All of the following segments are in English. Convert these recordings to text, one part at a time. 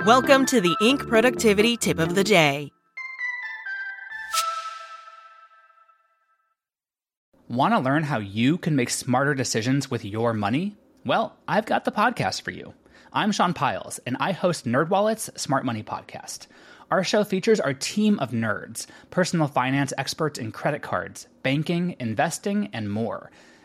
Welcome to the Inc. Productivity Tip of the Day. Want to learn how you can make smarter decisions with your money? Well, I've got the podcast for you. I'm Sean Pyles, and I host NerdWallet's Smart Money Podcast. Our show features our team of nerds, personal finance experts in credit cards, banking, investing, and more.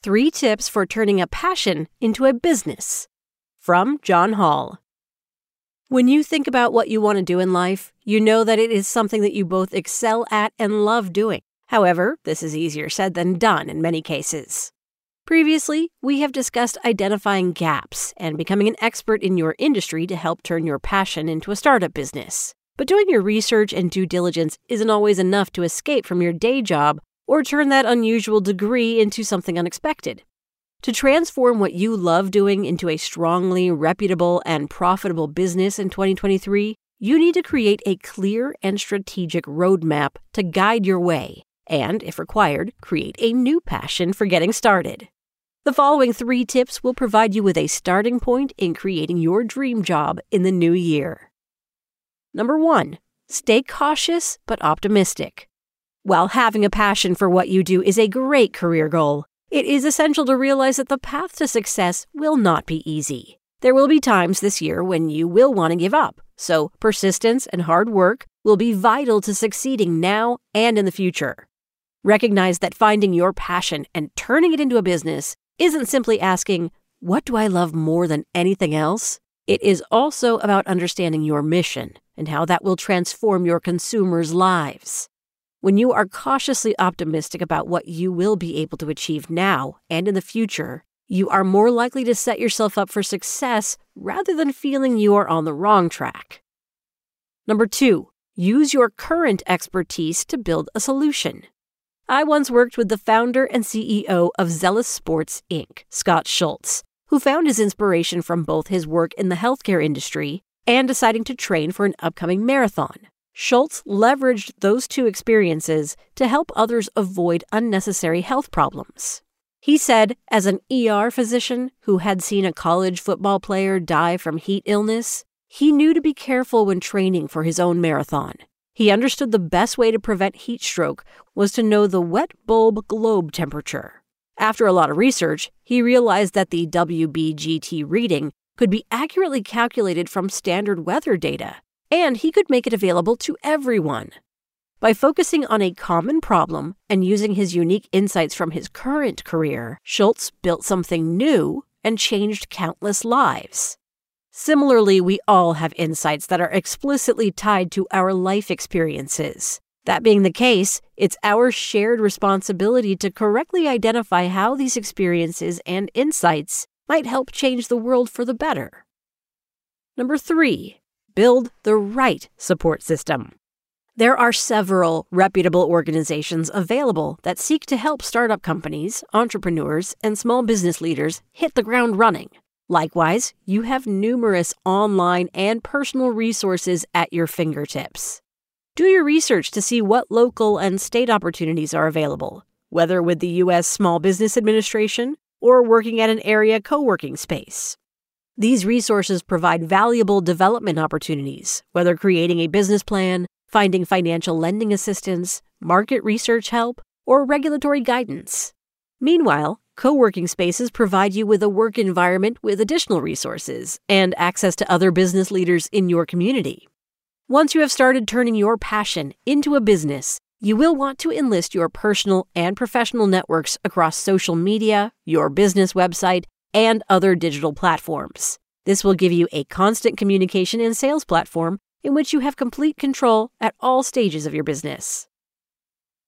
Three tips for turning a passion into a business. From John Hall. When you think about what you want to do in life, you know that it is something that you both excel at and love doing. However, this is easier said than done in many cases. Previously, we have discussed identifying gaps and becoming an expert in your industry to help turn your passion into a startup business. But doing your research and due diligence isn't always enough to escape from your day job or turn that unusual degree into something unexpected. To transform what you love doing into a strongly reputable and profitable business in 2023, you need to create a clear and strategic roadmap to guide your way, and, if required, create a new passion for getting started. The following three tips will provide you with a starting point in creating your dream job in the new year. Number one, stay cautious but optimistic. While having a passion for what you do is a great career goal, it is essential to realize that the path to success will not be easy. There will be times this year when you will want to give up, so persistence and hard work will be vital to succeeding now and in the future. Recognize that finding your passion and turning it into a business isn't simply asking, What do I love more than anything else? It is also about understanding your mission and how that will transform your consumers' lives. When you are cautiously optimistic about what you will be able to achieve now and in the future, you are more likely to set yourself up for success rather than feeling you are on the wrong track. Number two, use your current expertise to build a solution. I once worked with the founder and CEO of Zealous Sports, Inc., Scott Schultz, who found his inspiration from both his work in the healthcare industry and deciding to train for an upcoming marathon. Schultz leveraged those two experiences to help others avoid unnecessary health problems. He said, as an ER physician who had seen a college football player die from heat illness, he knew to be careful when training for his own marathon. He understood the best way to prevent heat stroke was to know the wet bulb globe temperature. After a lot of research, he realized that the WBGT reading could be accurately calculated from standard weather data and he could make it available to everyone. By focusing on a common problem and using his unique insights from his current career, Schultz built something new and changed countless lives. Similarly, we all have insights that are explicitly tied to our life experiences. That being the case, it's our shared responsibility to correctly identify how these experiences and insights might help change the world for the better. Number three, build the right support system. There are several reputable organizations available that seek to help startup companies, entrepreneurs, and small business leaders hit the ground running. Likewise, you have numerous online and personal resources at your fingertips. Do your research to see what local and state opportunities are available, whether with the U.S. Small Business Administration or working at an area co working space. These resources provide valuable development opportunities, whether creating a business plan, finding financial lending assistance, market research help, or regulatory guidance. Meanwhile, co working spaces provide you with a work environment with additional resources and access to other business leaders in your community. Once you have started turning your passion into a business, you will want to enlist your personal and professional networks across social media, your business website, and other digital platforms. This will give you a constant communication and sales platform in which you have complete control at all stages of your business.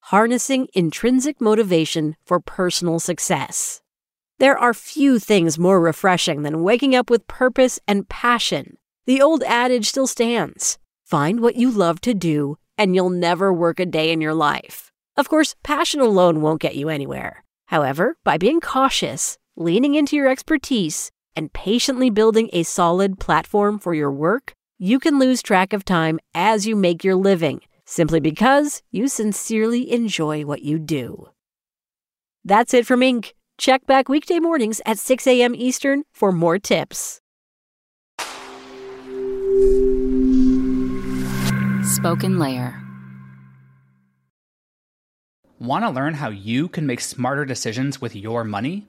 Harnessing intrinsic motivation for personal success. There are few things more refreshing than waking up with purpose and passion. The old adage still stands Find what you love to do, and you'll never work a day in your life. Of course, passion alone won't get you anywhere. However, by being cautious, leaning into your expertise, and patiently building a solid platform for your work, you can lose track of time as you make your living simply because you sincerely enjoy what you do. That's it from Inc. Check back weekday mornings at 6 a.m. Eastern for more tips. SpokenLayer. Want to learn how you can make smarter decisions with your money?